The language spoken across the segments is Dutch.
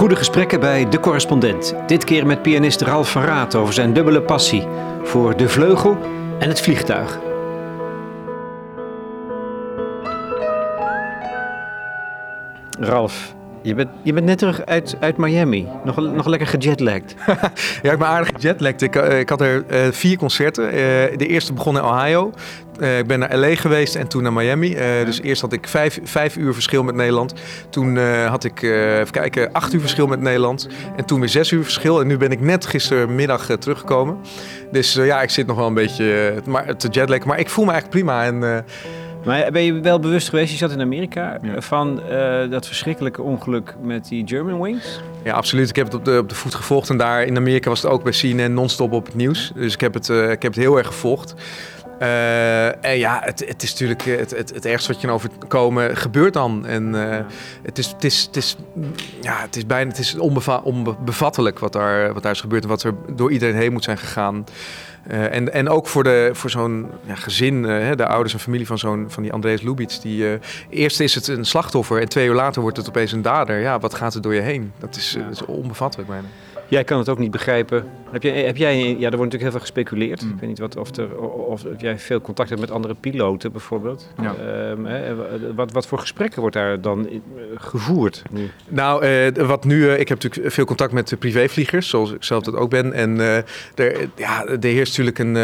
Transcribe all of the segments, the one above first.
Goede gesprekken bij De Correspondent. Dit keer met pianist Ralf van Raat over zijn dubbele passie voor de vleugel en het vliegtuig. Ralf, je bent, je bent net terug uit, uit Miami. Nog, nog lekker gejetlagd. ja, ik ben aardig gejetlagd. Ik, eh, ik had er uh, vier concerten. Uh, de eerste begon in Ohio. ik ben naar LA geweest en toen naar Miami. Dus eerst had ik vijf, vijf uur verschil met Nederland. Toen had ik, even kijken, acht uur verschil met Nederland. En toen weer zes uur verschil. En nu ben ik net gistermiddag teruggekomen. Dus ja, ik zit nog wel een beetje maar, te jetlaggen. Maar ik voel me eigenlijk prima. En maar ben je wel bewust geweest, je zat in Amerika, van uh, dat verschrikkelijke ongeluk met die German Wings? Ja, absoluut. Ik heb het op de, op de voet gevolgd. En daar in Amerika was het ook bij CNN non-stop op het nieuws. Dus ik heb het, uh, ik heb het heel erg gevolgd. Uh, en ja, het, het is natuurlijk het, het, het ergste wat je kan overkomen gebeurt dan. En uh, ja. het, is, het, is, het, is, ja, het is bijna het is onbeva onbevattelijk wat daar, wat daar is gebeurd en wat er door iedereen heen moet zijn gegaan. Uh, en, en ook voor, de, voor zo'n ja, gezin, uh, de ouders en familie van, zo'n, van die Andreas Lubitz. Die, uh, eerst is het een slachtoffer en twee uur later wordt het opeens een dader. Ja, wat gaat er door je heen? Dat is, dat is onbevattelijk bijna. Jij kan het ook niet begrijpen. Heb jij, heb jij ja, er wordt natuurlijk heel veel gespeculeerd. Mm. Ik weet niet wat, of, er, of, of jij veel contact hebt met andere piloten bijvoorbeeld. Ja. Um, hè, wat, wat voor gesprekken wordt daar dan gevoerd nu? Nou, uh, wat nu, uh, ik heb natuurlijk veel contact met privévliegers, zoals ik zelf dat ook ben. En uh, er, ja, er heerst natuurlijk een,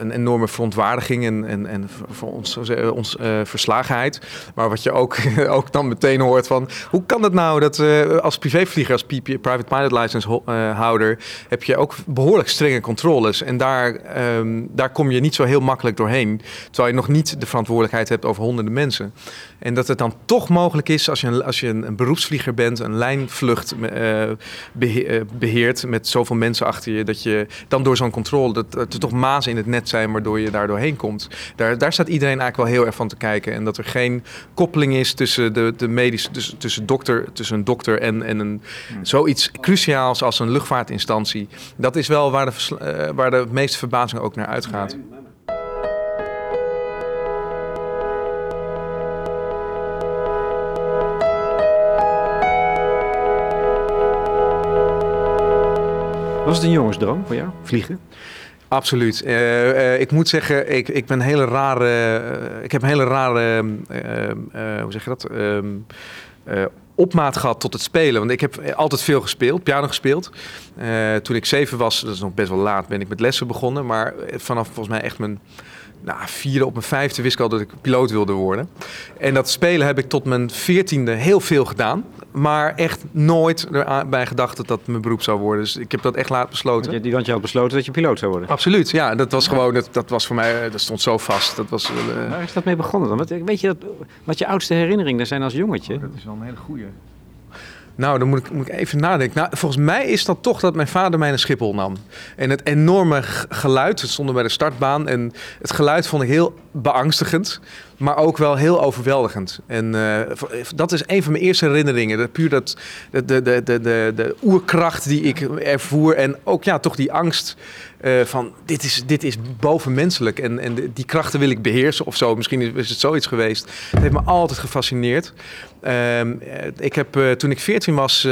een enorme verontwaardiging en, en, en voor ons, ons verslagenheid. Maar wat je ook, ook dan meteen hoort van, hoe kan het nou dat als privévlieger, als private pilot license houder heb je ook behoorlijk strenge controles. En daar, um, daar kom je niet zo heel makkelijk doorheen. Terwijl je nog niet de verantwoordelijkheid hebt over honderden mensen. En dat het dan toch mogelijk is als je een, als je een, beroepsvlieger bent, een lijnvlucht uh, beheert met zoveel mensen achter je, dat je dan door zo'n controle, dat, er toch mazen in het net zijn waardoor je daar doorheen komt. Daar, daar staat iedereen eigenlijk wel heel erg van te kijken. En dat er geen koppeling is tussen de, de medische, tussen, tussen, dokter, tussen een dokter en, en een, zoiets cruciaals als een luchtvaartinstantie. Dat is wel waar de, uh, waar de meeste verbazing ook naar uitgaat. Was het een jongensdroom voor jou, vliegen? Absoluut. Uh, uh, ik moet zeggen, ik, ik ben hele rare. Uh, ik heb een hele rare. hoe zeg je dat? Ehm, opmaat gehad tot het spelen. Want ik heb altijd veel gespeeld, piano gespeeld. toen ik zeven was, dat is nog best wel laat, ben ik met lessen begonnen. Maar vanaf volgens mij echt mijn nou, vierde op mijn vijfde wist ik al dat ik piloot wilde worden. En dat spelen heb ik tot mijn veertiende heel veel gedaan. Maar echt nooit erbij gedacht dat dat mijn beroep zou worden. Dus ik heb dat echt laat besloten. Want je, want je had besloten dat je piloot zou worden? Absoluut, ja. Dat was gewoon, dat, dat was voor mij, dat stond zo vast. Dat was, uh... Waar is dat mee begonnen dan? Wat, weet je dat, wat je oudste herinneringen zijn als jongetje? Oh, dat is wel een hele goeie. Nou, dan moet ik, moet ik even nadenken. Nou, volgens mij is dat toch dat mijn vader mij naar Schiphol nam. En het enorme geluid, we stonden bij de startbaan. En het geluid vond ik heel beangstigend, maar ook wel heel overweldigend. En uh, dat is een van mijn eerste herinneringen. Dat, puur dat, de, de, de, de, de oerkracht die ik ervoer. En ook ja, toch die angst uh, van dit is, dit is bovenmenselijk. En, en die krachten wil ik beheersen of zo. Misschien is het zoiets geweest. Het heeft me altijd gefascineerd. Uh, ik heb, toen ik 14 was,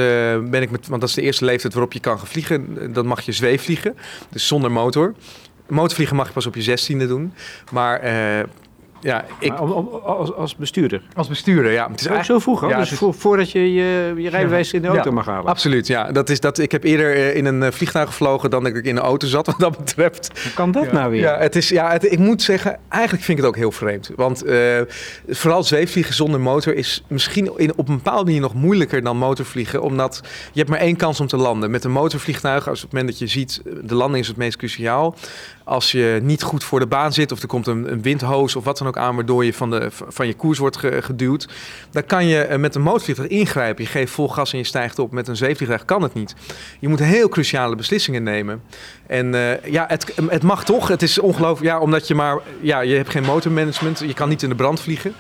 ben ik met, want dat is de eerste leeftijd waarop je kan gaan vliegen. Dan mag je zweefvliegen, dus zonder motor. Motorvliegen mag je pas op je zestiende doen. Maar ja, ik... Maar als, als bestuurder? Als bestuurder, ja. Het is ook zo vroeg, ja, dus voor, voordat je je, je rijbewijs in de auto mag halen? Absoluut, ja. Dat is dat, ik heb eerder eh, in een eh, vliegtuig gevlogen dan dat ik in een auto zat, wat dat betreft. Hoe kan dat nou weer? Ja, het is, ja het, ik moet zeggen, eigenlijk vind ik het ook heel vreemd. Want uh, vooral zweefvliegen zonder motor is misschien in, op een bepaalde manier nog moeilijker dan motorvliegen, omdat je hebt maar één kans om te landen. Met een motorvliegtuig, als op het moment dat je ziet, de landing is het meest cruciaal. Als je niet goed voor de baan zit of er komt een, een windhoos of wat dan ook aan, waardoor je van, de, van je koers wordt geduwd. Dan kan je eh, met een motorvliegtuig ingrijpen. Je geeft vol gas en je stijgt op. Met een zeevliegtuig kan het niet. Je moet heel cruciale beslissingen nemen. En uh, ja, het, het mag toch. Het is ongelooflijk. Ja, omdat je maar. Ja, je hebt geen motormanagement. Je kan niet in de brand vliegen.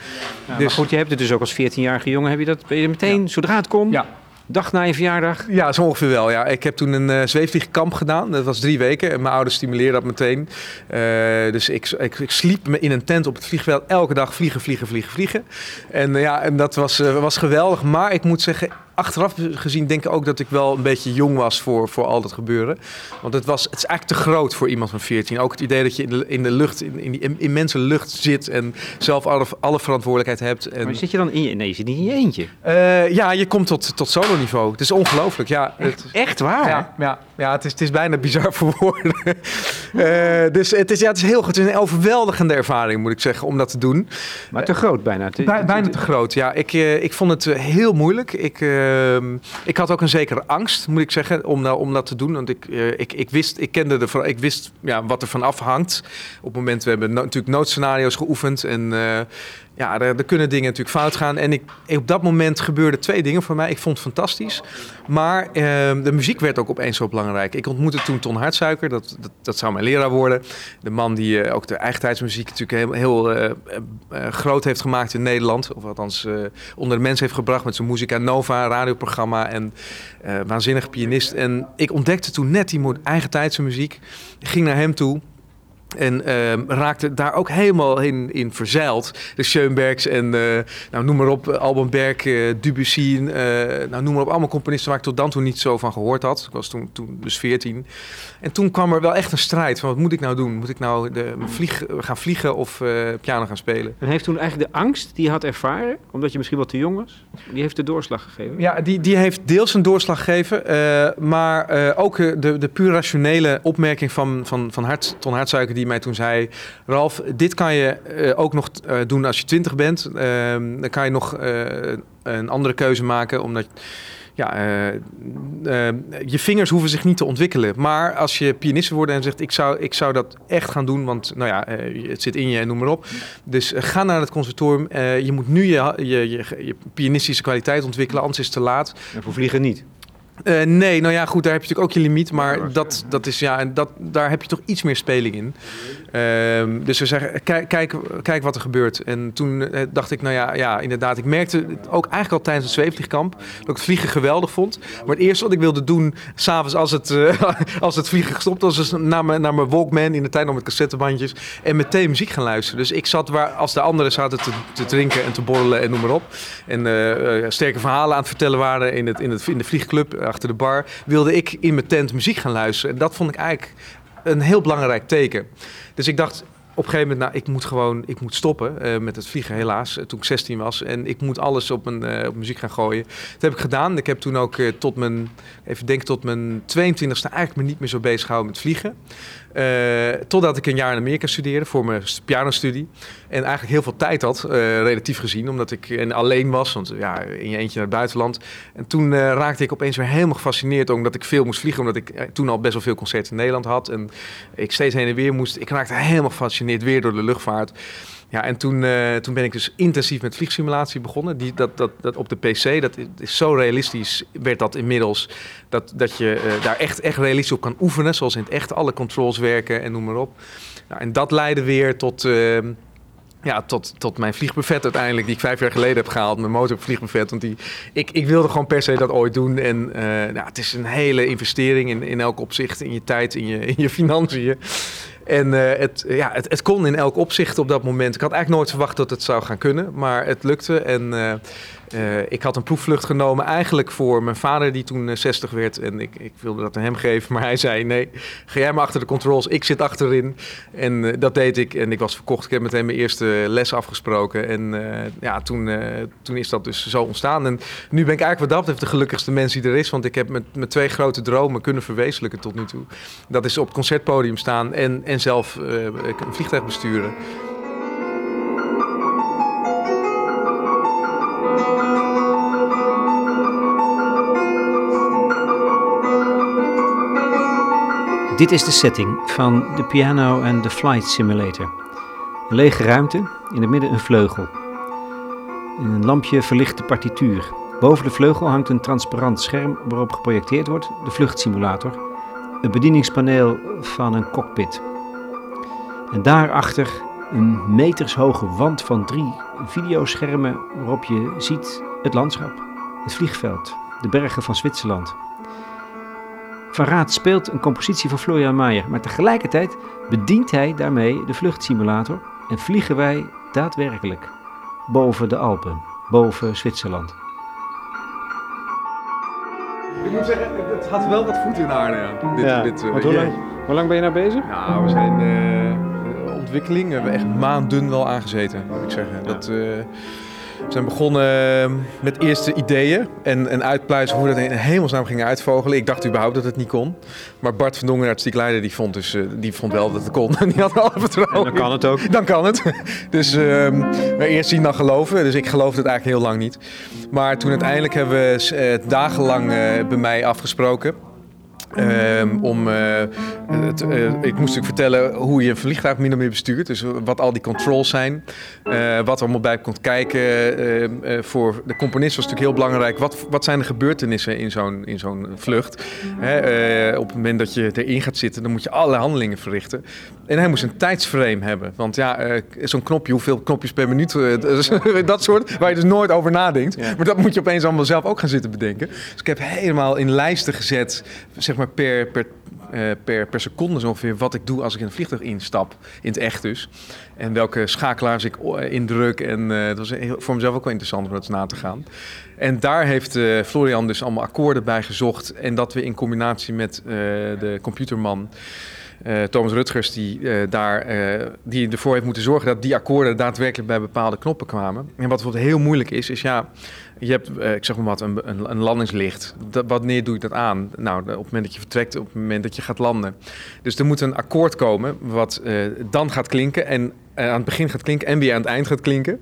Ja, dus, maar goed, je hebt het dus ook als 14-jarige jongen. Heb je dat ben je meteen, ja. zodra het kon? Ja, Dag na je verjaardag? Ja, zo ongeveer wel. Ja. Ik heb toen een uh, zweefvliegkamp gedaan. Dat was drie weken. En mijn ouders stimuleerden dat meteen. Uh, dus ik, ik, ik, sliep me in een tent op het vliegveld. Elke dag vliegen, vliegen, vliegen, vliegen. En uh, ja, en dat was, was geweldig. Maar ik moet zeggen, achteraf gezien denk ik ook dat ik wel een beetje jong was voor, voor al dat gebeuren. Want het, was, het is eigenlijk te groot voor iemand van 14. Ook het idee dat je in de, in de lucht, in, in die immense lucht zit en zelf alle, alle verantwoordelijkheid hebt. En... Maar zit je dan in je... Nee, je zit niet in je eentje. Uh, ja, je komt tot, tot solo niveau. Het is ongelooflijk. Ja, echt, echt waar? Ja, ja, ja het, is, het is bijna bizar voor woorden. uh, dus het is, ja, het is heel goed. Het is een overweldigende ervaring, moet ik zeggen, om dat te doen. Maar te groot bijna. Bij, bijna te groot, ja. Ik, uh, ik vond het heel moeilijk. Ik, ehm, ik had ook een zekere angst, moet ik zeggen, om, om dat te doen. Want ik, ik, ik wist, ik kende de, ik wist ja, wat er van afhangt. Op het moment, we hebben natuurlijk noodscenario's geoefend en ja, er, er, kunnen dingen natuurlijk fout gaan. En ik, op dat moment gebeurden twee dingen voor mij. Ik vond het fantastisch. Maar uh, de muziek werd ook opeens zo belangrijk. Ik ontmoette toen Ton Hartsuiker. Dat, dat, zou mijn leraar worden. De man die uh, ook de eigentijdsmuziek natuurlijk heel, heel uh, groot heeft gemaakt in Nederland. Of althans onder de mensen heeft gebracht met zijn Musica Nova radioprogramma. En waanzinnig pianist. En ik ontdekte toen net die eigentijdse muziek. Ik ging naar hem toe. En uh, raakte daar ook helemaal in, in verzeild. De Schoenbergs en uh, nou, noem maar op, Alban Berg, uh, Debussy. Uh, nou, noem maar op, allemaal componisten waar ik tot dan toe niet zo van gehoord had. Ik was toen, toen dus 14. En toen kwam er wel echt een strijd van wat moet ik nou doen? Moet ik nou de, vlieg, gaan vliegen of piano gaan spelen? En heeft toen eigenlijk de angst die je had ervaren, omdat je misschien wat te jong was, die heeft de doorslag gegeven? Ja, die, die heeft deels een doorslag gegeven. maar ook de, de puur rationele opmerking van, van, van Hart, Ton Hartsuiker... die mij toen zei: Ralf, dit kan je uh, ook nog uh, doen als je twintig bent. Uh, dan kan je nog een andere keuze maken, omdat ja, je vingers hoeven zich niet te ontwikkelen. Maar als je pianist wordt en zegt: ik zou, ik zou dat echt gaan doen, want nou ja, het zit in je en noem maar op. Dus ga naar het conservatorium. je moet nu je, je, je, je, pianistische kwaliteit ontwikkelen, anders is het te laat. En voor vliegen niet. Uh, nee, nou ja, goed, daar heb je natuurlijk ook je limiet. Maar dat, dat is, ja, dat, daar heb je toch iets meer speling in. Uh, dus we zeggen, kijk, kijk, kijk wat er gebeurt. En toen uh, dacht ik, nou ja, ja, inderdaad. Ik merkte ook eigenlijk al tijdens het zweefvliegkamp... dat ik het vliegen geweldig vond. Maar het eerste wat ik wilde doen, s'avonds als, het, uh, als het vliegen gestopt was... was naar mijn, naar mijn Walkman in de tijd nog met cassettebandjes... en meteen muziek gaan luisteren. Dus ik zat waar, als de anderen zaten te, te drinken en te borrelen en noem maar op... en sterke verhalen aan het vertellen waren in, het, in, het, in de vliegclub achter de bar, wilde ik in mijn tent muziek gaan luisteren. En dat vond ik eigenlijk een heel belangrijk teken. Dus ik dacht, op een gegeven moment, nou, ik moet gewoon, ik moet stoppen uh, met het vliegen, helaas, uh, toen ik 16 was. En ik moet alles op, uh, op muziek gaan gooien. Dat heb ik gedaan. Ik heb toen ook tot mijn, even denk tot mijn 22e eigenlijk me niet meer zo bezig gehouden met vliegen. Totdat ik een jaar in Amerika studeerde voor mijn pianostudie. En eigenlijk heel veel tijd had, relatief gezien, omdat ik en alleen was. Want ja, in je eentje naar het buitenland. En toen raakte ik opeens weer helemaal gefascineerd, omdat ik veel moest vliegen. Omdat ik toen al best wel veel concerten in Nederland had. En ik steeds heen en weer moest. Ik raakte helemaal gefascineerd weer door de luchtvaart. Ja, en toen, uh, toen ben ik dus intensief met vliegsimulatie begonnen. Die, dat, dat, dat op de PC, dat is zo realistisch, werd dat inmiddels. Dat, dat je uh, daar echt, echt realistisch op kan oefenen. Zoals in het echt alle controls werken en noem maar op. Nou, en dat leidde weer tot, uh, ja, tot, tot mijn vliegbuffet uiteindelijk, die ik vijf jaar geleden heb gehaald. Mijn motor vliegbuffet. Want die, ik, ik wilde gewoon per se dat ooit doen. En nou, het is een hele investering in, in elk opzicht. In je tijd, in je, in je financiën. En uh, het, ja, het, het, kon in elk opzicht op dat moment. Ik had eigenlijk nooit verwacht dat het zou gaan kunnen, maar het lukte. En uh, uh, ik had een proefvlucht genomen eigenlijk voor mijn vader die toen 60 werd. En ik, ik, wilde dat aan hem geven, maar hij zei nee, ga jij maar achter de controls, ik zit achterin. En dat deed ik en ik was verkocht. Ik heb met hem mijn eerste les afgesproken. En ja, toen, toen is dat dus zo ontstaan. En nu ben ik eigenlijk wat dat de gelukkigste mens die er is. Want ik heb met, met twee grote dromen kunnen verwezenlijken tot nu toe. Dat is op het concertpodium staan en, en zelf een vliegtuig besturen. Dit is de setting van de piano en de flight simulator. Een lege ruimte, in het midden een vleugel. Een lampje verlicht de partituur. Boven de vleugel hangt een transparant scherm waarop geprojecteerd wordt de vluchtsimulator. Een bedieningspaneel van een cockpit. En daarachter een metershoge wand van drie videoschermen waarop je ziet het landschap, het vliegveld, de bergen van Zwitserland. Van Raad speelt een compositie van Florian Maier, maar tegelijkertijd bedient hij daarmee de vluchtsimulator en vliegen wij daadwerkelijk boven de Alpen, boven Zwitserland. moet zeggen, het had wel wat voet in aarde. Ja. Dit, ja. dit, uh, hoe, lang, hoe, lang, ben je nou bezig? Nou, we zijn uh, ontwikkeling. We hebben echt maanden wel aangezeten, moet ik zeggen. Ja. Dat, uh, we zijn begonnen ehm, met eerste ideeën en, en uitpluizen hoe we dat in hemelsnaam gingen uitvogelen. Ik dacht überhaupt dat het niet kon. Maar Bart van Dongen, artistiek leider, die vond, dus, uh, die vond wel dat het kon. die had alle vertrouwen. dan kan het ook. Dan kan het. Dus uh, eerst zien dan geloven. Dus ik geloofde het eigenlijk heel lang niet. Maar toen uiteindelijk hebben we uh, dagenlang uh, bij mij afgesproken. Um, om, het, uh, ik moest natuurlijk vertellen hoe je een vliegtuig min of meer bestuurt. Dus wat al die controls zijn. Uh, wat er allemaal bij komt kijken. Ehm, voor de componist was het natuurlijk heel belangrijk. Wat, wat zijn de gebeurtenissen in zo'n, in zo'n vlucht? Hè, op het moment dat je erin gaat zitten, dan moet je allerlei handelingen verrichten. En hij moest een tijdsframe hebben. Want ja, zo'n knopje, hoeveel knopjes per minuut, dat soort, waar je dus nooit over nadenkt. Ja. Maar dat moet je opeens allemaal zelf ook gaan zitten bedenken. Dus ik heb helemaal in lijsten gezet, zeg maar per, per, uh, per, per seconde zo ongeveer wat ik doe als ik in een vliegtuig instap. In het echt dus. En welke schakelaars ik indruk. En dat was voor mezelf ook wel interessant om dat na te gaan. En daar heeft Florian dus allemaal akkoorden bij gezocht. En dat we in combinatie met de computerman... Uh, Thomas Rutgers, die, uh, daar, uh, die ervoor heeft moeten zorgen dat die akkoorden daadwerkelijk bij bepaalde knoppen kwamen. En wat bijvoorbeeld heel moeilijk is, is ja, je hebt, ik zeg maar wat, een, een, landingslicht. Dat, wanneer doe je dat aan? Nou, op het moment dat je vertrekt, op het moment dat je gaat landen. Dus er moet een akkoord komen wat dan gaat klinken en aan het begin gaat klinken en weer aan het eind gaat klinken.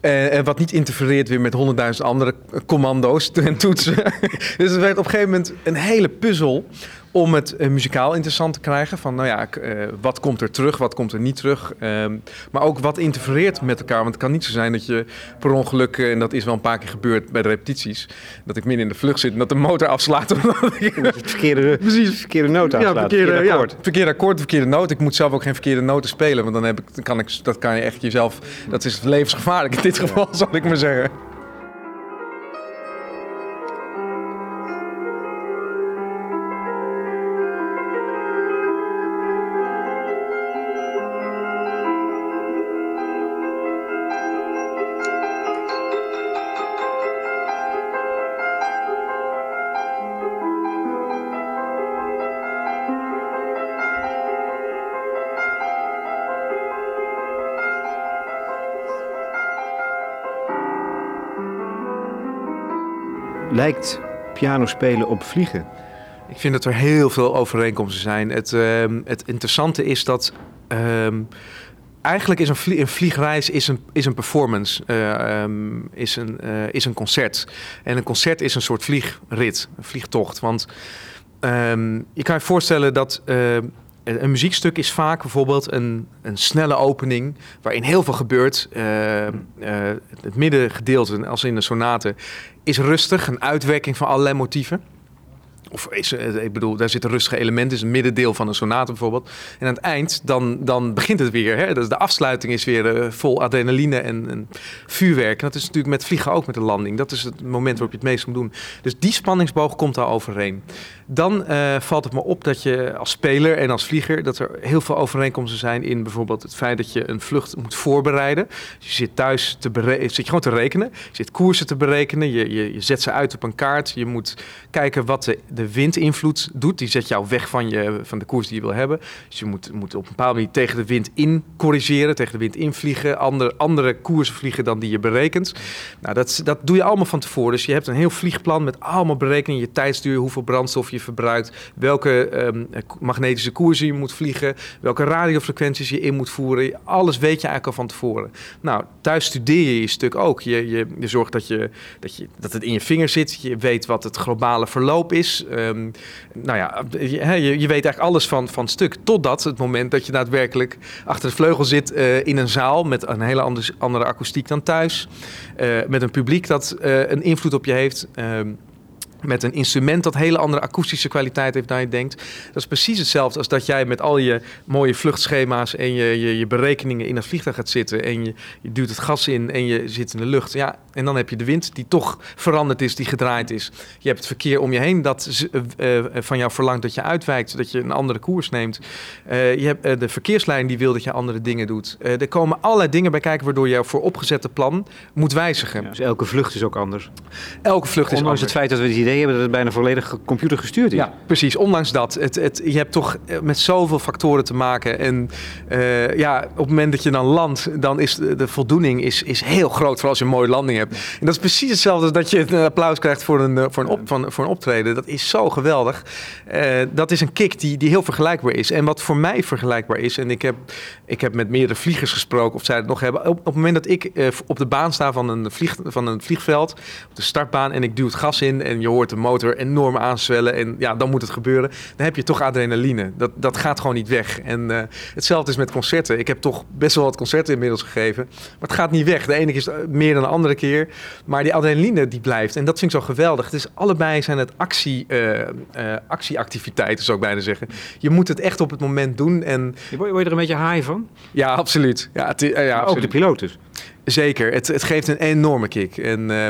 Uh, wat niet interfereert weer met honderdduizend andere commando's en toetsen. dus het werd op een gegeven moment een hele puzzel om het uh, muzikaal interessant te krijgen. Van nou ja, uh, wat komt er terug, wat komt er niet terug. Um, maar ook wat interfereert met elkaar. Want het kan niet zo zijn dat je per ongeluk, uh, en dat is wel een paar keer gebeurd bij de repetities, dat ik midden in de vlucht zit en dat de motor afslaat. het verkeerde, Precies. verkeerde noot afslaat. Ja, verkeerde, verkeerde akkoord. Ja, verkeerde akkoord, verkeerde noot. Ik moet zelf ook geen verkeerde noten spelen, want dan, heb ik, dan kan ik, dat kan je echt jezelf, dat is levensgevaarlijk in dit geval, zal ik maar zeggen. Lijkt piano spelen op vliegen? Ik vind dat er heel veel overeenkomsten zijn. Het, uh, het interessante is dat. Uh, eigenlijk is een, een, vliegreis is een, is een performance, uh, um, is, een, uh, is een concert. En een concert is een soort vliegrit, een vliegtocht. Want je kan je voorstellen dat een muziekstuk is vaak bijvoorbeeld een, een snelle opening waarin heel veel gebeurt. Uh, uh, het middengedeelte, als in de sonate, is rustig, een uitwerking van allerlei motieven. Of is, eh, ik bedoel, daar zitten rustige elementen, is een middendeel van een sonate bijvoorbeeld. En aan het eind, dan, dan begint het weer. Hè? Dus de afsluiting is weer uh, vol adrenaline en, vuurwerk. En dat is natuurlijk met vliegen ook met de landing. Dat is het moment waarop je het meest moet doen. Dus die spanningsboog komt daar overheen. Dan uh, valt het me op dat je als speler en als vlieger... dat er heel veel overeenkomsten zijn in bijvoorbeeld het feit dat je een vlucht moet voorbereiden. Dus je zit thuis te zit je gewoon te rekenen. Je zit koersen te berekenen. Je, je, je zet ze uit op een kaart. Je moet kijken wat de de windinvloed doet. Die zet jou weg van, je, van de koers die je wil hebben. Dus je moet, moet op een bepaalde manier tegen de wind in corrigeren, tegen de wind invliegen, andere, andere koersen vliegen dan die je berekent. Nou, dat, dat doe je allemaal van tevoren. Dus je hebt een heel vliegplan met allemaal berekeningen, je tijdstuur, hoeveel brandstof je verbruikt, welke um, magnetische koersen je moet vliegen, welke radiofrequenties je in moet voeren. Alles weet je eigenlijk al van tevoren. Nou, thuis studeer je je stuk ook. Je, je, je zorgt dat, je, dat, je, dat het in je vinger zit. Je weet wat het globale verloop is. Um, nou ja, je, je, weet eigenlijk alles van, van stuk. Totdat het moment dat je daadwerkelijk achter de vleugel zit uh, in een zaal met een hele andere, akoestiek dan thuis. Uh, met een publiek dat uh, een invloed op je heeft. Um, met een instrument dat hele andere akoestische kwaliteit heeft dan je denkt. Dat is precies hetzelfde als dat jij met al je mooie vluchtschema's en je, je, je berekeningen in een vliegtuig gaat zitten en je, je duwt het gas in en je zit in de lucht. Ja, en dan heb je de wind die toch veranderd is, die gedraaid is. Je hebt het verkeer om je heen dat uh, van jou verlangt dat je uitwijkt, dat je een andere koers neemt. Uh, je hebt de verkeerslijn die wil dat je andere dingen doet. er komen allerlei dingen bij kijken waardoor je voor opgezette plan moet wijzigen. Ja, dus elke vlucht is ook anders. Elke vlucht Ondanks is anders. het feit dat we die idee hebben dat het bijna volledig computergestuurd is. Ja, precies. Ondanks dat. Het, het, je hebt toch met zoveel factoren te maken. En uh, ja, op het moment dat je dan landt, dan is de, voldoening is, is heel groot. Vooral als je een mooie landing hebt. En dat is precies hetzelfde als dat je een applaus krijgt voor een, voor een, op, van, voor een optreden. Dat is zo geweldig. Dat is een kick die, die heel vergelijkbaar is. En wat voor mij vergelijkbaar is, en ik heb, ik heb met meerdere vliegers gesproken of zij het nog hebben. Op, op het moment dat ik op de baan sta van een, vlieg, van een vliegveld, op de startbaan, en ik duw het gas in en je hoort de motor enorm aanzwellen en ja, dan moet het gebeuren. Dan heb je toch adrenaline. Dat, dat gaat gewoon niet weg. En uh, hetzelfde is met concerten. Ik heb toch best wel wat concerten inmiddels gegeven, maar het gaat niet weg. De ene keer is meer dan de andere keer, maar die adrenaline die blijft. En dat vind ik zo geweldig. Het is allebei zijn het actie, uh, actieactiviteiten, zou ik bijna zeggen. Je moet het echt op het moment doen. En... Word je er een beetje high van? Ja, absoluut. Ja, het, ja, absoluut. Ook de piloot dus? Zeker. Het, het geeft een enorme kick. En... Uh,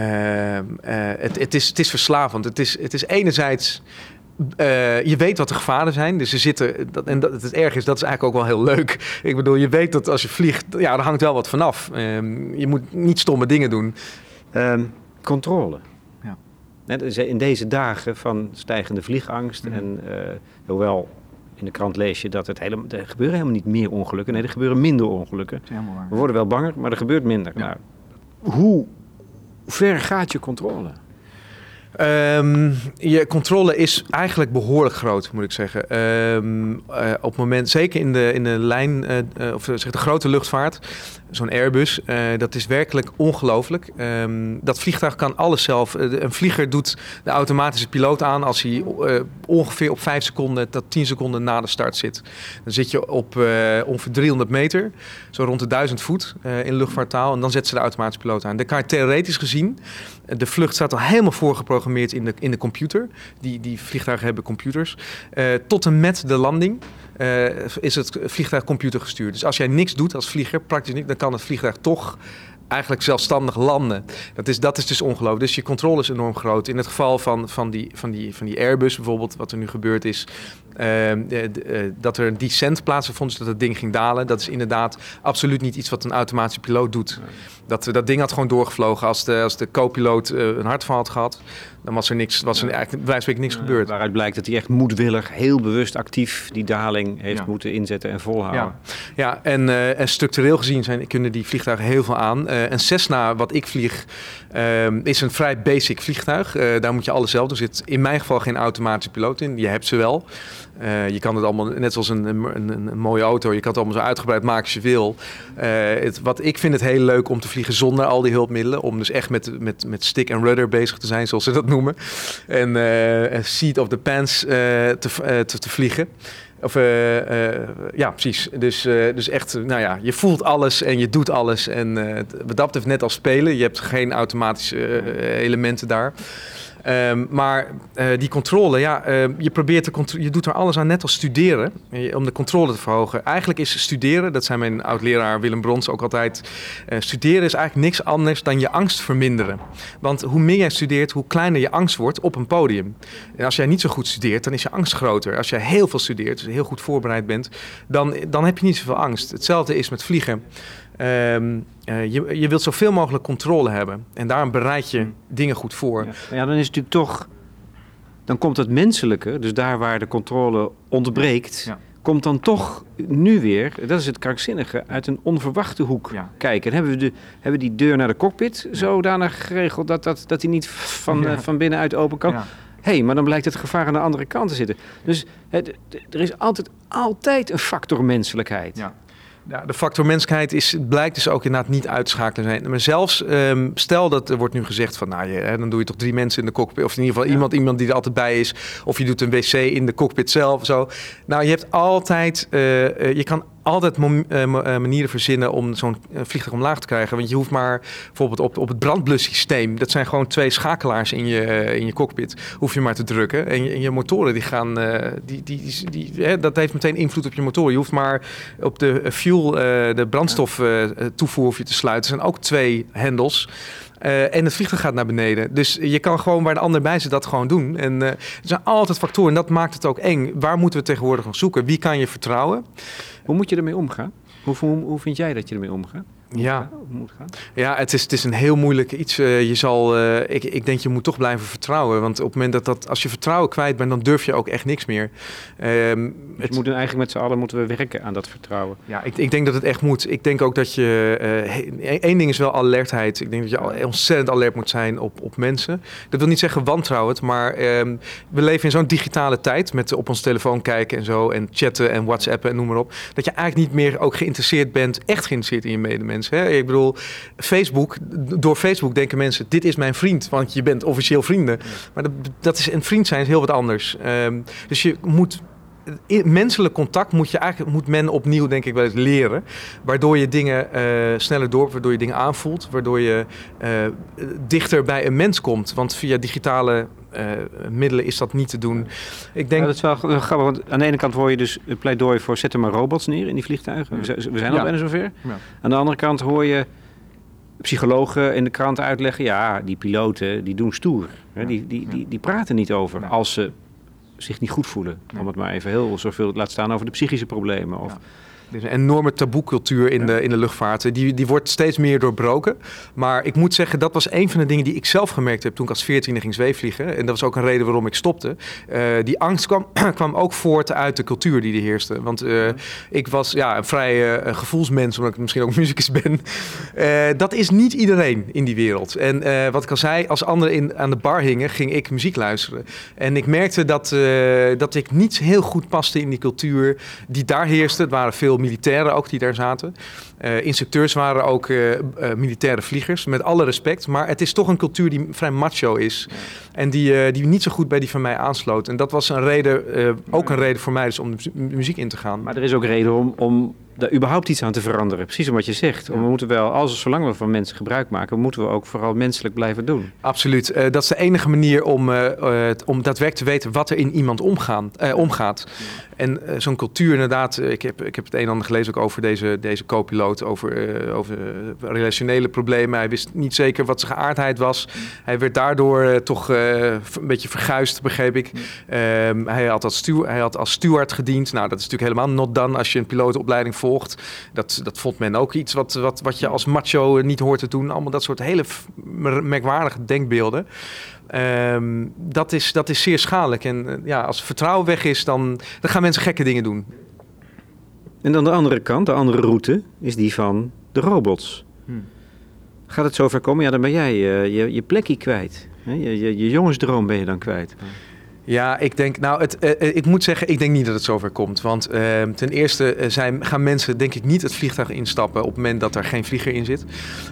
het, het, is, het is verslavend. Het is, het is enerzijds. Uh, je weet wat de gevaren zijn. Dus ze zitten. Dat, en dat, het erg is, dat is eigenlijk ook wel heel leuk. Ik bedoel, je weet dat als je vliegt. Ja, er hangt wel wat vanaf. Uh, je moet niet stomme dingen doen. Um, controle. Ja. Net in deze dagen van stijgende vliegangst. Mm. En uh, hoewel in de krant lees je dat het helemaal, er gebeuren helemaal niet meer ongelukken. Nee, er gebeuren minder ongelukken. We worden wel banger, maar er gebeurt minder. Ja. Nou, hoe ver gaat je controle? Um, je controle is eigenlijk behoorlijk groot, moet ik zeggen. Um, uh, op moment, zeker in de, in de lijn, uh, of zeg de grote luchtvaart, zo'n Airbus, dat is werkelijk ongelooflijk. Um, dat vliegtuig kan alles zelf. een vlieger doet de automatische piloot aan als hij ongeveer op 5 seconden tot 10 seconden na de start zit. Dan zit je op ongeveer 300 meter, zo rond de 1000 voet in luchtvaarttaal. En dan zet ze de automatische piloot aan. Dan kan je theoretisch gezien, de vlucht staat al helemaal voorgeprogrammeerd in de, in de computer. Die, die vliegtuigen hebben computers. Uh, tot en met de landing uh, is het vliegtuig computergestuurd. Dus als jij niks doet als vlieger, praktisch niet, dan kan het vliegtuig toch eigenlijk zelfstandig landen. Dat is, dat is dus ongelooflijk. Dus je controle is enorm groot. In het geval van, van, die, van, die, van die Airbus bijvoorbeeld, wat er nu gebeurd is, dat er een descent plaatsvond, dus dat het ding ging dalen. Dat is inderdaad absoluut niet iets wat een automatische piloot doet. Dat, dat ding had gewoon doorgevlogen als de, als de co-piloot uh, een hartval had gehad. Dan was er niks, was er eigenlijk bij wijze niks gebeurd. Waaruit blijkt dat hij echt moedwillig, heel bewust actief die daling heeft moeten inzetten en volhouden. Ja, ja en, uh, en structureel gezien zijn, kunnen die vliegtuigen heel veel aan. Uh, een Cessna, wat ik vlieg, ehm, is een vrij basic vliegtuig. daar moet je alles zelf doen. Er zit in mijn geval geen automatische piloot in. Je hebt ze wel. Uh, je kan het allemaal, net zoals een, een, een, mooie auto, je kan het allemaal zo uitgebreid maken als je wil. Uh, het, wat ik vind het heel leuk om te vliegen zonder al die hulpmiddelen. Om dus echt met, met, met stick en rudder bezig te zijn, zoals ze dat noemen. En uh, seat of the pants te, te, te, vliegen. Of, ja, precies. Dus, dus echt, nou ja, je voelt alles en je doet alles. En dat betreft net als spelen. Je hebt geen automatische elementen daar. Um, maar uh, die controle, ja, uh, je probeert te je doet er alles aan, net als studeren, om de controle te verhogen. Eigenlijk is studeren, dat zijn mijn oud-leraar Willem Brons ook altijd, uh, studeren is eigenlijk niks anders dan je angst verminderen. Want hoe meer jij studeert, hoe kleiner je angst wordt op een podium. En als jij niet zo goed studeert, dan is je angst groter. Als jij heel veel studeert, dus heel goed voorbereid bent, dan, dan heb je niet zoveel angst. Hetzelfde is met vliegen. Um, uh, je, je wilt zoveel mogelijk controle hebben. En daarom bereid je hmm. dingen goed voor. Ja. ja, dan is het natuurlijk toch... Dan komt het menselijke, dus daar waar de controle ontbreekt... Ja. komt dan toch nu weer, dat is het krankzinnige... uit een onverwachte hoek ja. kijken. hebben we, de, hebben we die deur naar de cockpit zodanig geregeld... dat, dat, dat die niet van, uh, van binnenuit open kan... Hé, hey, maar dan blijkt het gevaar aan de andere kant te zitten. Dus het, er is altijd, altijd een factor menselijkheid. Ja. Ja, de factor menselijkheid is, blijkt dus ook inderdaad niet uitschakelen zijn. Maar zelfs, um, stel dat er wordt nu gezegd van, nou, je, hè, dan doe je toch drie mensen in de cockpit. Of in ieder geval iemand, iemand die er altijd bij is. Of je doet een wc in de cockpit zelf. Zo. Nou, je hebt altijd, uh, uh, je kan altijd eh, eh, manieren verzinnen om zo'n eh, vliegtuig omlaag te krijgen. Want je hoeft maar bijvoorbeeld op, op het brandblussysteem, dat zijn gewoon twee schakelaars in je, in je cockpit, hoef je maar te drukken. En je, en je motoren die gaan, die, die, die, die hè, dat heeft meteen invloed op je motor. Je hoeft maar op de fuel, de brandstof toevoer hoef je te sluiten. Er zijn ook twee hendels. Uh, en het vliegtuig gaat naar beneden. Dus je kan gewoon waar de ander bij zit dat gewoon doen. En uh, er zijn altijd factoren en dat maakt het ook eng. Waar moeten we tegenwoordig nog zoeken? Wie kan je vertrouwen? Hoe moet je ermee omgaan? Hoe, hoe, hoe vind jij dat je ermee omgaat? Ja. moet gaan? Ja, het is, het is een heel moeilijk iets. Uh, je zal, uh, ik, ik denk je moet toch blijven vertrouwen. Want op het moment dat, dat als je vertrouwen kwijt bent, dan durf je ook echt niks meer. Um, dus het... moeten eigenlijk met z'n allen moeten we werken aan dat vertrouwen. Ja, ik, ik denk dat het echt moet. Ik denk ook dat je. Uh, één ding is wel alertheid. Ik denk dat je ontzettend alert moet zijn op, op mensen. Dat wil niet zeggen wantrouwen, maar um, we leven in zo'n digitale tijd met op ons telefoon kijken en zo en chatten en WhatsAppen en noem maar op. Dat je eigenlijk niet meer ook geïnteresseerd bent, echt geïnteresseerd in je Hè? Ik bedoel, Facebook, door Facebook denken mensen, dit is mijn vriend, want je bent officieel vrienden. Maar dat, dat is, een vriend zijn is heel wat anders. Um, dus je moet menselijk contact moet, je eigenlijk, moet men opnieuw, denk ik wel eens, leren. Waardoor je dingen uh, sneller door, waardoor je dingen aanvoelt, waardoor je uh, dichter bij een mens komt. Want via digitale uh, middelen is dat niet te doen. Ik denk... Ja, dat is wel grappig, want aan de ene kant hoor je dus pleidooi voor zet er maar robots neer in die vliegtuigen. We zijn al bijna zover. Ja. Aan de andere kant hoor je psychologen in de krant uitleggen, ja, die piloten die doen stoer. Hè? Die, die, die, die praten niet over als ze zich niet goed voelen. Om het maar even heel zoveel laat staan over de psychische problemen. Of, er is een enorme taboecultuur in, de, in de luchtvaart. Die, die wordt steeds meer doorbroken. Maar ik moet zeggen, dat was een van de dingen die ik zelf gemerkt heb toen ik als 14 ging zweefvliegen. En dat was ook een reden waarom ik stopte. Uh, die angst kwam, kwam ook voort uit de cultuur die er heerste. Want uh, ik was ja, een vrij uh, gevoelsmens, omdat ik misschien ook muzikus ben. dat is niet iedereen in die wereld. En wat ik al zei, als anderen in, aan de bar hingen, ging ik muziek luisteren. En ik merkte dat, dat ik niet heel goed paste in die cultuur die daar heerste. Het waren veel militairen ook die daar zaten. Uh, instructeurs waren ook uh, uh, militaire vliegers, met alle respect. Maar het is toch een cultuur die vrij macho is. En die, die niet zo goed bij die van mij aansloot. En dat was een reden, ook een reden voor mij dus om de muziek in te gaan. Maar er is ook reden om, om daar überhaupt iets aan te veranderen. Precies wat je zegt. We moeten wel, als zolang we van mensen gebruik maken, moeten we ook vooral menselijk blijven doen. Absoluut. Uh, dat is de enige manier om, uh, uh, om daadwerkelijk te weten wat er in iemand omgaan, omgaat. En zo'n cultuur inderdaad, ik heb, ik heb het een en ander gelezen ook over deze, deze co-piloot, over, over relationele problemen. Hij wist niet zeker wat zijn geaardheid was. Hij werd daardoor toch een beetje verguisd, begreep ik. Ehm, hij, had als hij had als steward gediend. Nou, dat is natuurlijk helemaal not done als je een pilotenopleiding volgt volgt. Dat, dat vond men ook iets wat, wat, wat je als macho niet hoort te doen. Allemaal dat soort hele merkwaardige denkbeelden. Ehm, dat, is, dat is zeer schadelijk. En eh, ja, als vertrouwen weg is, dan, dan gaan mensen gekke dingen doen. En dan de andere kant, de andere route, is die van de robots. Hmm. Gaat het zover komen? Ja, dan ben jij uh, je, je plekje kwijt. Je, je, je jongensdroom ben je dan kwijt. Ja, ik denk, nou, het, uh, ik moet zeggen, ik denk niet dat het zover komt. Want uh, ten eerste zijn, gaan mensen, denk ik, niet het vliegtuig instappen op het moment dat er geen vlieger in zit.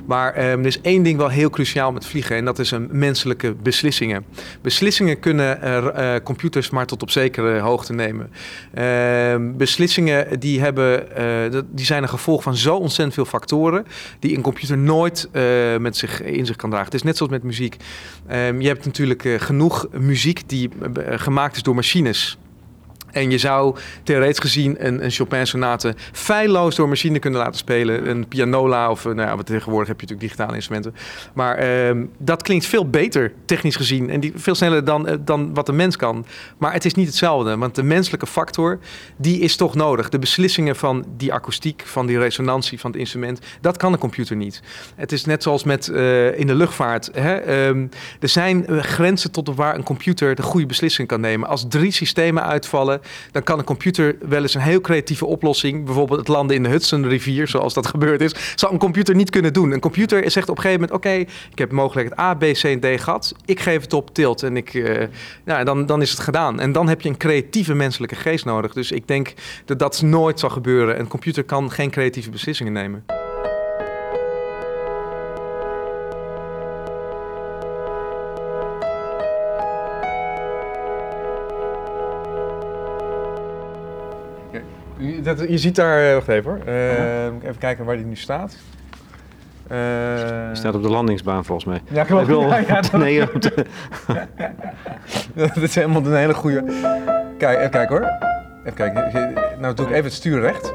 Maar um, er is één ding wel heel cruciaal met vliegen en dat is een menselijke beslissingen. Beslissingen kunnen computers maar tot op zekere hoogte nemen. Ehm, beslissingen die, hebben, die zijn een gevolg van zo ontzettend veel factoren die een computer nooit met zich in zich kan dragen. Het is net zoals met muziek. Je hebt natuurlijk genoeg muziek die eh, gemaakt is door machines. En je zou theoretisch gezien een, een Chopin-sonate feilloos door machine kunnen laten spelen. Een pianola of, eh, nou ja, wat tegenwoordig heb je natuurlijk digitale instrumenten. Maar uh, dat klinkt veel beter, technisch gezien. En die, veel sneller dan, uh, dan wat een mens kan. Maar het is niet hetzelfde, want de menselijke factor, die is toch nodig. De beslissingen van die akoestiek, van die resonantie van het instrument, dat kan een computer niet. Het is net zoals met uh, in de luchtvaart. Hè? Um, er zijn grenzen tot waar een computer de goede beslissing kan nemen. Als drie systemen uitvallen, dan kan een computer wel eens een heel creatieve oplossing, bijvoorbeeld het landen in de Hudson-rivier, zoals dat gebeurd is, zou een computer niet kunnen doen. Een computer zegt op een gegeven moment: Oké, ik heb mogelijk het A, B, C en D gehad. Ik geef het op tilt en ik, uh, nou, dan, dan is het gedaan. En dan heb je een creatieve menselijke geest nodig. Dus ik denk dat dat nooit zal gebeuren. Een computer kan geen creatieve beslissingen nemen. Dat, je ziet daar, eh, wacht even hoor. Uh, even kijken waar die nu staat. Uh, staat op de landingsbaan volgens mij. Ja, klopt. Wil, ja, ja, dat... Nee, dat is helemaal een hele goede. Kijk, even kijken hoor. Even kijken. Nou doe ik even het stuur recht.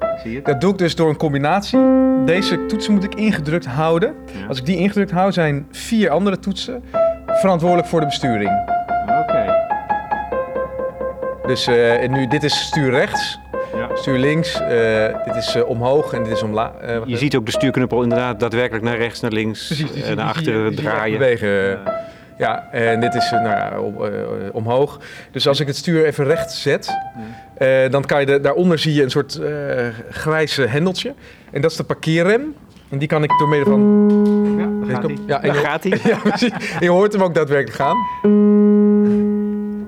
Ja, zie je Dat doe ik dus door een combinatie. Deze toetsen moet ik ingedrukt houden. Als ik die ingedrukt hou, zijn vier andere toetsen verantwoordelijk voor de besturing. Oké. Okay. Dus uh, nu, dit is stuur rechts. Stuur links, dit is omhoog en dit is omlaag. je ziet ook de stuurknuppel inderdaad daadwerkelijk naar rechts, naar links, Precies, naar achteren draaien. bewegen. Ja, en dit is nou ja, omhoog. Dus als ik het stuur even recht zet, dan kan je de, daaronder zie je een soort grijze hendeltje. En dat is de parkeerrem. En die kan ik door middel van... Ja, daar gaat hij. Ja, gaat hij. ja, je hoort hem ook daadwerkelijk gaan.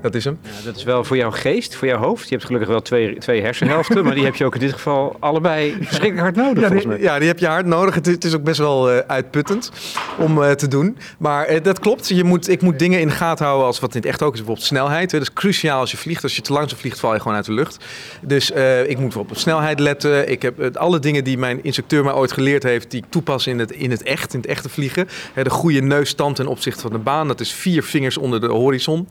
Dat is hem. Ja, dat is wel voor jouw geest, voor jouw hoofd. Je hebt gelukkig wel twee, twee hersenhelften, maar die heb je ook in dit geval allebei verschrikkelijk hard nodig. Ja, die, ja, die heb je hard nodig. Het, is ook best wel uh, uitputtend om uh, te doen. Maar uh, dat klopt. Je moet, ik moet dingen in de gaten houden als wat in het echt ook is. Bijvoorbeeld snelheid. Hè. Dat is cruciaal als je vliegt. Als je te langzaam vliegt, val je gewoon uit de lucht. Dus ik moet op snelheid letten. Ik heb alle dingen die mijn instructeur mij ooit geleerd heeft, die ik toepas in het, in het echt, in het echte vliegen. Hè, de goede neusstand ten opzichte van de baan. Dat is vier vingers onder de horizon.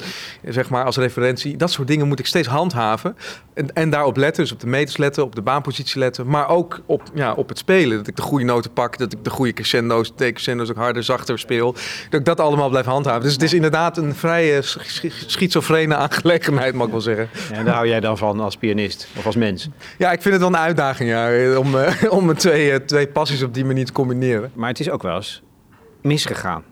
Zeg maar als referentie. Dat soort dingen moet ik steeds handhaven. En, en daarop letten, dus op de meters letten, op de baanpositie letten. Maar ook op, ja, op het spelen. Dat ik de goede noten pak, dat ik de goede crescendo's, decrescendo's ook harder, zachter speel. Dat ik dat allemaal blijf handhaven. Dus het is inderdaad een vrij schizofrene aangelegenheid, mag ik wel zeggen. Ja, en daar hou jij dan van als pianist of als mens? Ja, ik vind het wel een uitdaging ja, om, uh, om twee, uh, twee passies op die manier te combineren. Maar het is ook wel eens misgegaan.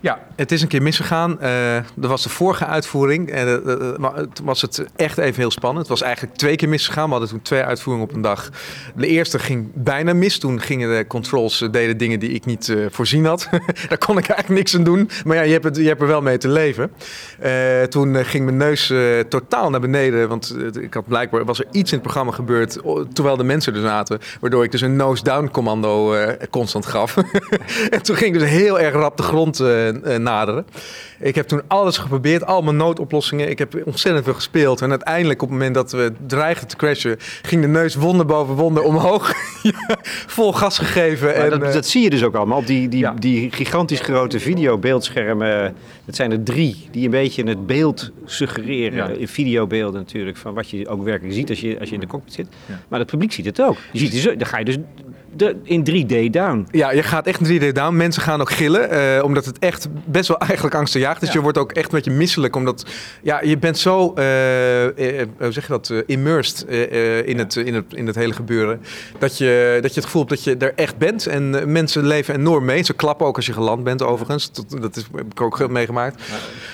Ja, het is een keer misgegaan. Uh, er was de vorige uitvoering. En uh, toen was het echt even heel spannend. Het was eigenlijk twee keer misgegaan. We hadden toen twee uitvoeringen op een dag. De eerste ging bijna mis. Toen gingen de controls deden dingen die ik niet voorzien had. Daar kon ik eigenlijk niks aan doen. Maar ja, je hebt, het, je hebt er wel mee te leven. toen ging mijn neus totaal naar beneden. Want ik had blijkbaar was er iets in het programma gebeurd. Terwijl de mensen er zaten. Waardoor ik dus een nose-down commando constant gaf. en toen ging dus heel erg rap de grond naderen. Ik heb toen alles geprobeerd, al mijn noodoplossingen. Ik heb ontzettend veel gespeeld. En uiteindelijk, op het moment dat we dreigden te crashen, ging de neus wonder boven wonder omhoog. Vol gas gegeven. En, dat, uh, dat, zie je dus ook allemaal op die, die, die gigantisch grote videobeeldschermen. Dat zijn er drie die een beetje het beeld suggereren. In videobeelden natuurlijk, van wat je ook werkelijk ziet als je, als je in de cockpit zit. Maar het publiek ziet het ook. Je ziet dus, dan ga je dus de, in 3D down. Ja, je gaat echt in 3D down. Mensen gaan ook gillen, uh, omdat het echt best wel eigenlijk angstaanjagend is. Dus je wordt ook echt een beetje misselijk, omdat ja, je bent zo, uh, uh, hoe zeg je dat, immersed in, het, in, het, in het hele gebeuren. Dat je, dat je het gevoel hebt dat je er echt bent. En mensen leven enorm mee. Ze klappen ook als je geland bent, overigens. Dat, dat is, heb ik ook meegemaakt.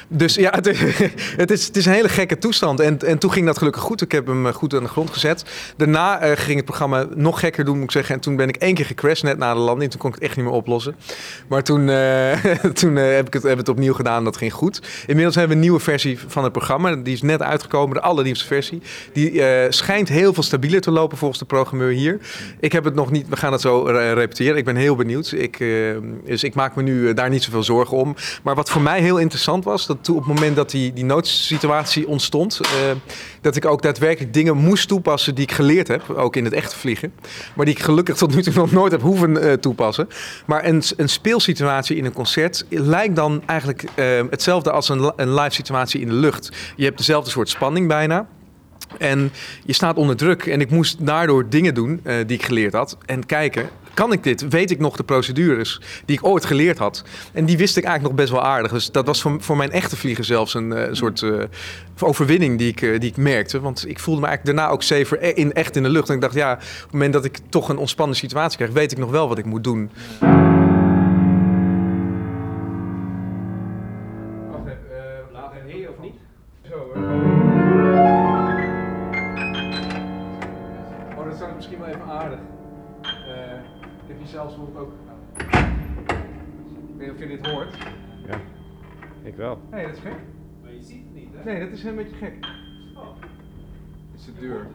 Dus ja, het, het, is, het is een hele gekke toestand. En, en toen ging dat gelukkig goed. Ik heb hem goed aan de grond gezet. Daarna ging het programma nog gekker doen, moet ik zeggen. En toen ben ik één keer gecrashed net na de landing. Toen kon ik het echt niet meer oplossen. Maar toen, uh, toen uh, heb ik het, heb het opnieuw gedaan. Dat ging goed. Inmiddels hebben we een nieuwe versie van het programma. Die is net uitgekomen, de allernieuwste versie. Die schijnt heel veel stabieler te lopen volgens de programmeur hier. Ik heb het nog niet, we gaan het zo repeteren. Ik ben heel benieuwd. Ik, dus ik maak me nu daar niet zoveel zorgen om. Maar wat voor mij heel interessant was, dat toen op het moment dat die, die noodsituatie ontstond, dat ik ook daadwerkelijk dingen moest toepassen die ik geleerd heb, ook in het echte vliegen. Maar die ik gelukkig tot nu toe nog nooit heb hoeven uh, toepassen. Maar een, een speelsituatie in een concert lijkt dan eigenlijk uh, hetzelfde als een, een live situatie in de lucht. Je hebt dezelfde soort spanning bijna. En je staat onder druk. En ik moest daardoor dingen doen uh, die ik geleerd had. En kijken, kan ik dit? Weet ik nog de procedures die ik ooit geleerd had? En die wist ik eigenlijk nog best wel aardig. Dus dat was voor, voor mijn echte vliegen zelfs een uh, soort uh, overwinning die ik, die ik merkte. Want ik voelde me eigenlijk daarna ook safer in, echt in de lucht. En ik dacht, ja, op het moment dat ik toch een ontspannen situatie krijg, weet ik nog wel wat ik moet doen. Ik wel. Nee, dat is gek. Maar je ziet het niet, hè? Nee, dat is een beetje gek. Oh. Is het duur?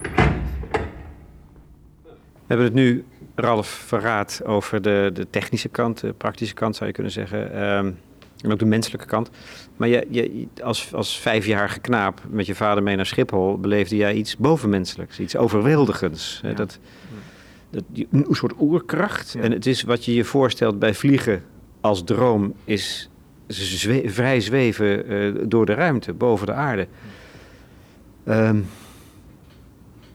We hebben het nu, Ralf, verraad over de, de technische kant, de praktische kant zou je kunnen zeggen. Um, en ook de menselijke kant. Maar je, je, als, als vijfjarige knaap met je vader mee naar Schiphol beleefde jij iets bovenmenselijks, iets overweldigends. Ja. Dat, dat, een soort oerkracht. En het is wat je je voorstelt bij vliegen als droom, is vrij zweven uh, door de ruimte, boven de aarde. Um,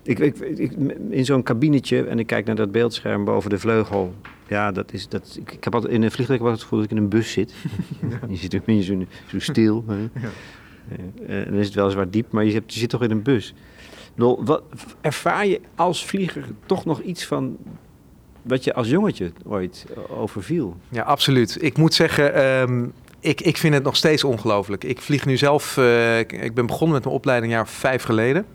ik, ik, ik, in zo'n kabinetje en ik kijk naar dat beeldscherm boven de vleugel. Ja, dat is, dat, ik, ik heb altijd in een vliegtuig het gevoel dat ik in een bus zit. je zit een beetje zo, zo stil. Ja. Uh, dan is het weliswaar diep, maar je, hebt, je zit toch in een bus. wat, ervaar je als vlieger toch nog iets van wat je als jongetje ooit overviel? Ja, absoluut. Ik moet zeggen, ehm, ik, ik vind het nog steeds ongelooflijk. Ik vlieg nu zelf, uh, ik, ben begonnen met mijn opleiding een jaar vijf geleden.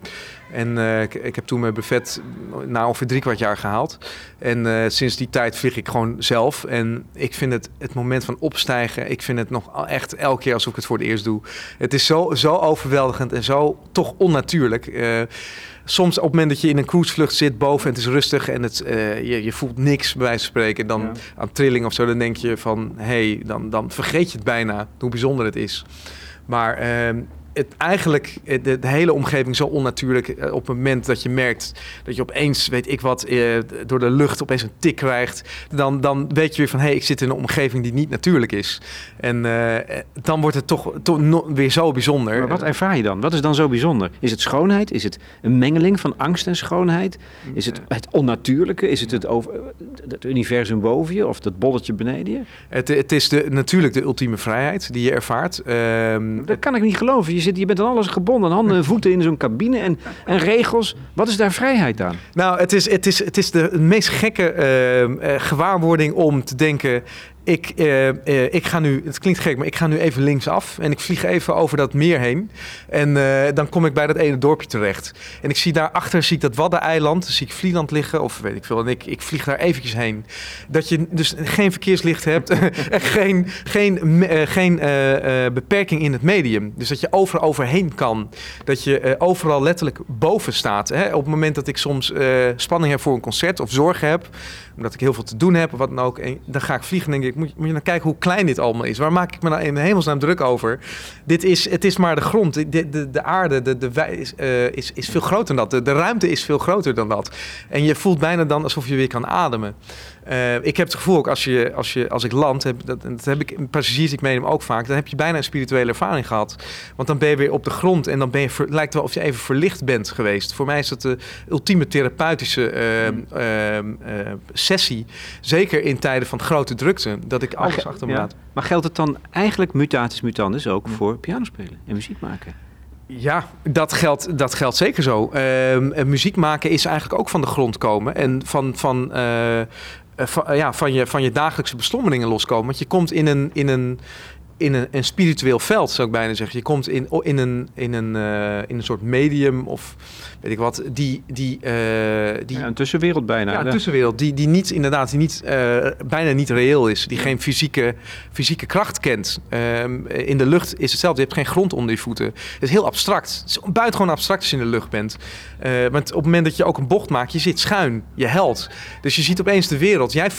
En uh, ik, ik, heb toen mijn buffet na ongeveer drie kwart jaar gehaald. En uh, sinds die tijd vlieg ik gewoon zelf. En ik vind het, het moment van opstijgen, ik vind het nog echt elke keer alsof ik het voor het eerst doe. Het is zo, zo overweldigend en zo toch onnatuurlijk. Uh, soms op het moment dat je in een cruisevlucht zit boven en het is rustig en het, je, je voelt niks bij wijze van spreken, dan ja. aan trilling of zo, dan denk je van hé, hey, dan, dan vergeet je het bijna hoe bijzonder het is. Maar uh, het, eigenlijk eh, de, de, hele omgeving zo onnatuurlijk. Eh, op het moment dat je merkt dat je opeens, weet ik wat, eh, door de lucht opeens een tik krijgt. Dan, dan weet je weer van hé, hey, ik zit in een omgeving die niet natuurlijk is. En uh, dan wordt het toch, toch no, weer zo bijzonder. Maar wat ervaar je dan? Wat is dan zo bijzonder? Is het schoonheid? Is het een mengeling van angst en schoonheid? Is het het onnatuurlijke? Is het het, over, het universum boven je of dat bolletje beneden je? Het, het is de, natuurlijk de ultieme vrijheid die je ervaart. Uh, dat kan ik niet geloven. Je je bent aan alles gebonden, handen en voeten in zo'n cabine en, en regels. Wat is daar vrijheid aan? Nou, het is, het is, het is de meest gekke uh, gewaarwording om te denken ik, uh, uh, ik ga nu, het klinkt gek, maar ik ga nu even linksaf en ik vlieg even over dat meer heen. En uh, dan kom ik bij dat ene dorpje terecht. En ik zie daarachter, zie ik dat Waddeneiland, zie ik Vlieland liggen of weet ik veel. En ik, ik vlieg daar eventjes heen. Dat je dus geen verkeerslicht hebt en geen, geen, geen beperking in het medium. Dus dat je overal overheen kan. Dat je overal letterlijk boven staat. Hè? Op het moment dat ik soms spanning heb voor een concert of zorgen heb, omdat ik heel veel te doen heb of wat dan ook. Dan ga ik vliegen en denk ik, moet, moet je nou kijken hoe klein dit allemaal is. Waar maak ik me nou in hemelsnaam druk over? Dit is, het is maar de grond. De, de, de aarde de, de, is, uh, is, is veel groter dan dat. De, de ruimte is veel groter dan dat. En je voelt bijna dan alsof je weer kan ademen. Uh, ik heb het gevoel ook als, je, als, je, als ik land, heb, dat, dat heb ik passagiers, ik meen hem ook vaak, dan heb je bijna een spirituele ervaring gehad. Want dan ben je weer op de grond en dan ben je, lijkt het wel of je even verlicht bent geweest. Voor mij is dat de ultieme therapeutische uh, uh, sessie. Zeker in tijden van grote drukte, dat ik alles achter me ja. laat. Maar geldt het dan eigenlijk mutatis mutandis ook ja. voor pianospelen en muziek maken? Ja, dat geldt, dat geldt zeker zo. Uh, muziek maken is eigenlijk ook van de grond komen. En van, van, uh, van, ja, van, je, van je dagelijkse beslommeringen loskomen. Want je komt in een, in een, in een, een spiritueel veld, zou ik bijna zeggen. Je komt in, in, een, in, een, uh, in een soort medium of weet ik wat, die... die, uh, die ja, een tussenwereld bijna. Ja, een tussenwereld die, die niet, inderdaad, die niet, uh, bijna niet reëel is. Die geen fysieke, fysieke kracht kent. Um, in de lucht is hetzelfde. Je hebt geen grond onder je voeten. Het is heel abstract. Het is buitengewoon abstract als je in de lucht bent. Want op het moment dat je ook een bocht maakt, je zit schuin. Je helt. Dus je ziet opeens de wereld. Jij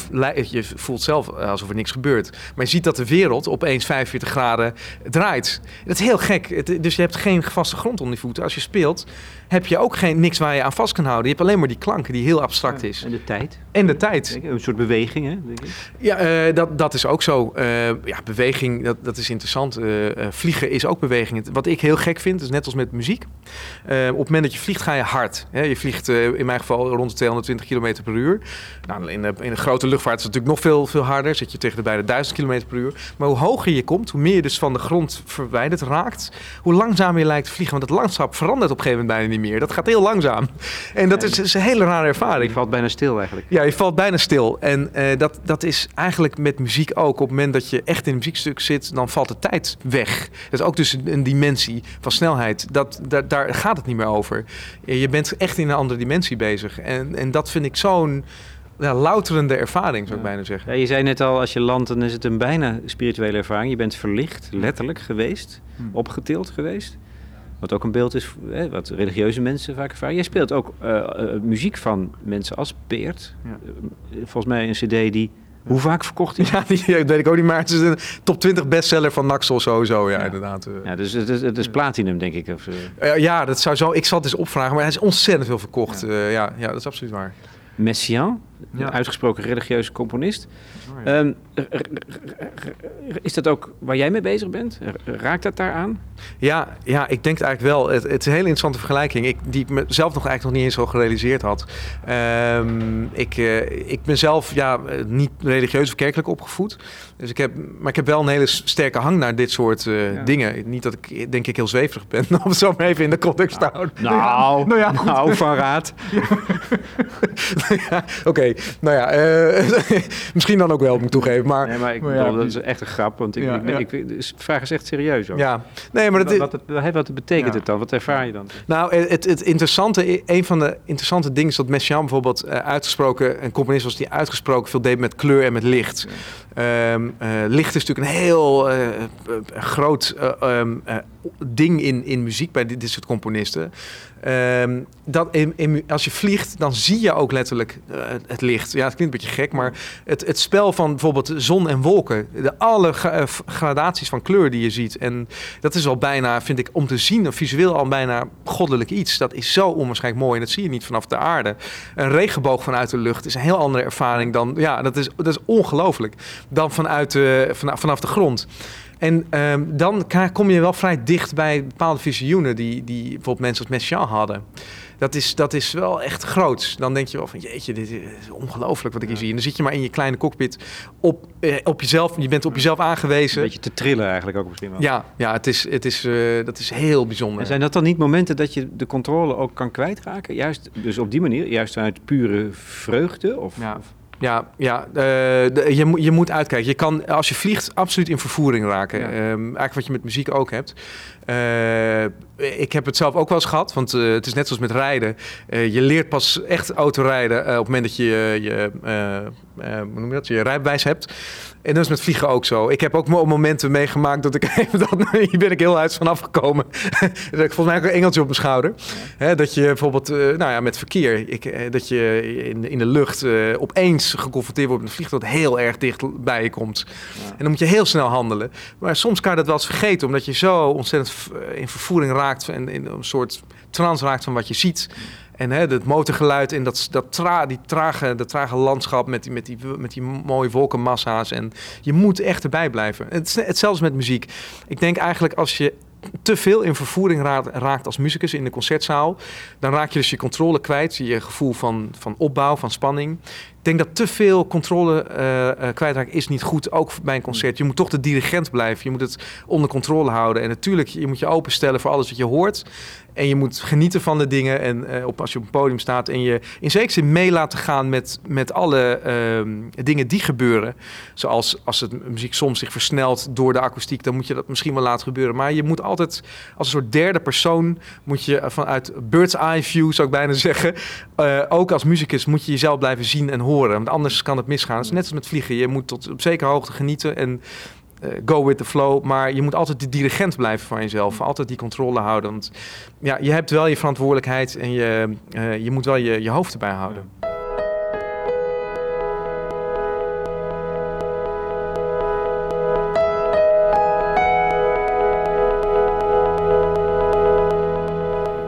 je voelt zelf alsof er niks gebeurt. Maar je ziet dat de wereld opeens 45 graden draait. Dat is heel gek. Het, dus je hebt geen vaste grond onder je voeten. Als je speelt, heb je ook geen, niks waar je aan vast kan houden. Je hebt alleen maar die klanken die heel abstract ja, is. En de tijd. En de tijd. Een soort beweging, hè? Ja, uh, dat, dat is ook zo. Uh, ja, beweging, dat, dat is interessant. Uh, vliegen is ook beweging. Wat ik heel gek vind, is net als met muziek. op het moment dat je vliegt, ga je hard. Hè? Je vliegt in mijn geval rond de 220 km per uur. Nou, in, de, in de grote luchtvaart is het natuurlijk nog veel, veel harder. Zit je tegen de bijna 1000 km per uur. Maar hoe hoger je komt, hoe meer je dus van de grond verwijderd raakt, hoe langzamer je lijkt te vliegen. Want het landschap verandert op een gegeven moment bijna niet meer. Dat gaat heel langzaam. En dat is, is, een hele rare ervaring. Je valt bijna stil eigenlijk. Ja, je valt bijna stil. En uh, dat, dat is eigenlijk met muziek ook. Op het moment dat je echt in een muziekstuk zit, dan valt de tijd weg. Dat is ook dus een dimensie van snelheid. Dat, dat, daar gaat het niet meer over. Je bent echt in een andere dimensie bezig. En, en dat vind ik zo'n ja, louterende ervaring, zou ik bijna zeggen. Ja, je zei net al, als je landt, dan is het een bijna spirituele ervaring. Je bent verlicht, letterlijk geweest, hm. opgetild geweest. Wat ook een beeld is, hè, wat religieuze mensen vaak ervaren. Jij speelt ook uh, uh, muziek van mensen als Peert. Ja. Uh, volgens mij een cd die... Hoe vaak verkocht hij? Ja, die weet ik ook niet, maar het is een top 20 bestseller van Naxel sowieso, ja, ja. inderdaad. Ja, dus het is, het is platinum, denk ik. Of, ja, dat zou zo, ik zal het eens opvragen, maar hij is ontzettend veel verkocht. Ja, ja, ja dat is absoluut waar. Messiaen, uitgesproken religieuze componist. Um, is dat ook waar jij mee bezig bent? Raakt dat daar aan? Ja, ja, ik denk het eigenlijk wel. Het, het is een hele interessante vergelijking. Ik, die ik mezelf nog eigenlijk nog niet eens zo gerealiseerd had. Um, ik, uh, ik ben zelf ja, niet religieus of kerkelijk opgevoed. Dus ik heb, maar ik heb wel een hele sterke hang naar dit soort uh, dingen. Niet dat ik denk ik heel zweverig ben, om het zo maar even in de context te houden. Nou, nou, ja, nou van raad. ja, Oké, nou ja, uh, misschien dan ook wel, moet ik toegeven. Maar, nee, maar ik maar bedoel, dat is echt een grap, want ik, ik, ik, ik, de vraag is echt serieus. Hoor. Ja, nee, maar dat wat, wat, wat betekent het dan? Wat ervaar je dan? Nou, het, het interessante, een van de interessante dingen is dat Messiaen bijvoorbeeld uh, uitgesproken, een componist was die uitgesproken veel deed met kleur en met licht. Um, uh, licht is natuurlijk een heel uh, groot um, ding in, in muziek bij dit, dit soort componisten. Um, dat in, als je vliegt, dan zie je ook letterlijk uh, het licht. Ja, het klinkt een beetje gek, maar het, het spel van bijvoorbeeld zon en wolken. De alle uh, gradaties van kleur die je ziet. En dat is al bijna, vind ik, om te zien, visueel al bijna goddelijk iets. Dat is zo onwaarschijnlijk mooi en dat zie je niet vanaf de aarde. Een regenboog vanuit de lucht is een heel andere ervaring dan, ja, dat is, dat is ongelooflijk. Dan vanuit vanaf, vanaf de grond. En um, dan kom je wel vrij dicht bij bepaalde visioenen die, die bijvoorbeeld mensen als Messiaen hadden. Dat is, dat is wel echt groot. Dan denk je wel van jeetje, dit is ongelooflijk wat ik hier zie. En dan zit je maar in je kleine cockpit op, eh, op jezelf. Je bent op jezelf aangewezen. Een beetje te trillen eigenlijk ook misschien wel. Ja, ja het is, het is, uh, dat is heel bijzonder. En zijn dat dan niet momenten dat je de controle ook kan kwijtraken? Juist, dus op die manier, juist uit pure vreugde? Of, ja. Of? Ja, ja uh, de, je, je moet uitkijken. Je kan, als je vliegt, absoluut in vervoering raken. Ja. Um, eigenlijk wat je met muziek ook hebt. Uh, ik heb het zelf ook wel eens gehad, want uh, het is net zoals met rijden. je leert pas echt autorijden op het moment dat je je, hoe noem je, dat? je rijbewijs hebt. En dat is met vliegen ook zo. Ik heb ook momenten meegemaakt dat ik even dat, hier ben ik heel uit van afgekomen. dat ik volgens mij ook een engeltje op mijn schouder. Ja. dat je bijvoorbeeld, nou ja, met verkeer, ik, dat je in, in de lucht opeens geconfronteerd wordt met een vliegtuig dat heel erg dicht bij je komt. Ja. En dan moet je heel snel handelen. Maar soms kan je dat wel eens vergeten, omdat je zo ontzettend in vervoering raakt en in een soort trance raakt van wat je ziet. En hè, het motorgeluid en dat, dat, tra, die trage, dat trage landschap met die, met, die, met die mooie wolkenmassa's. En je moet echt erbij blijven. Het, hetzelfde met muziek. Ik denk eigenlijk als je te veel in vervoering raakt als muzikus in de concertzaal, dan raak je dus je controle kwijt, je gevoel van, van opbouw, van spanning. Ik denk dat te veel controle uh, uh, kwijtraken is niet goed, ook bij een concert. Je moet toch de dirigent blijven, je moet het onder controle houden. En natuurlijk, je moet je openstellen voor alles wat je hoort. En je moet genieten van de dingen. En uh, op, als je op een podium staat en je in zekere zin mee laten gaan met, met alle uh, dingen die gebeuren. Zoals als het muziek soms zich versnelt door de akoestiek, dan moet je dat misschien wel laten gebeuren. Maar je moet altijd als een soort derde persoon, moet je vanuit bird's eye view zou ik bijna zeggen. Uh, ook als muzikus moet je jezelf blijven zien en horen. Want anders kan het misgaan. Het is net als met vliegen. Je moet tot op zekere hoogte genieten en go with the flow. Maar je moet altijd de dirigent blijven van jezelf. Altijd die controle houden. Want ja, je hebt wel je verantwoordelijkheid en je, uh, je moet wel je, je hoofd erbij houden.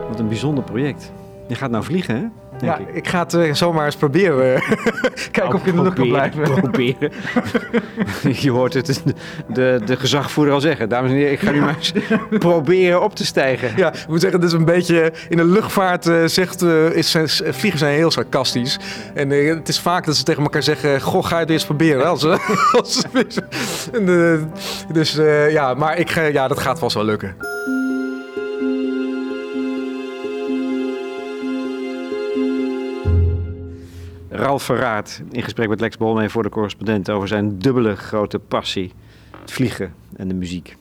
Wat een bijzonder project. Je gaat nou vliegen, hè? Ja, ik. ik. ga het uh, zomaar eens proberen. Kijken of ik in de lucht kan blijven. Proberen. je hoort het de, de gezagvoerder al zeggen. Dames en heren, ik ga nu maar eens proberen op te stijgen. Ja, ik moet zeggen, het is een beetje... In de luchtvaart uh, zegt, uh, is, vliegen zijn heel sarcastisch. En het is vaak dat ze tegen elkaar zeggen... Goh, ga je het eens proberen. Als, als, dus ja, maar ik, ja, dat gaat vast wel lukken. Ralf Verraad in gesprek met Lex Bolmee voor de correspondent over zijn dubbele grote passie: het vliegen en de muziek.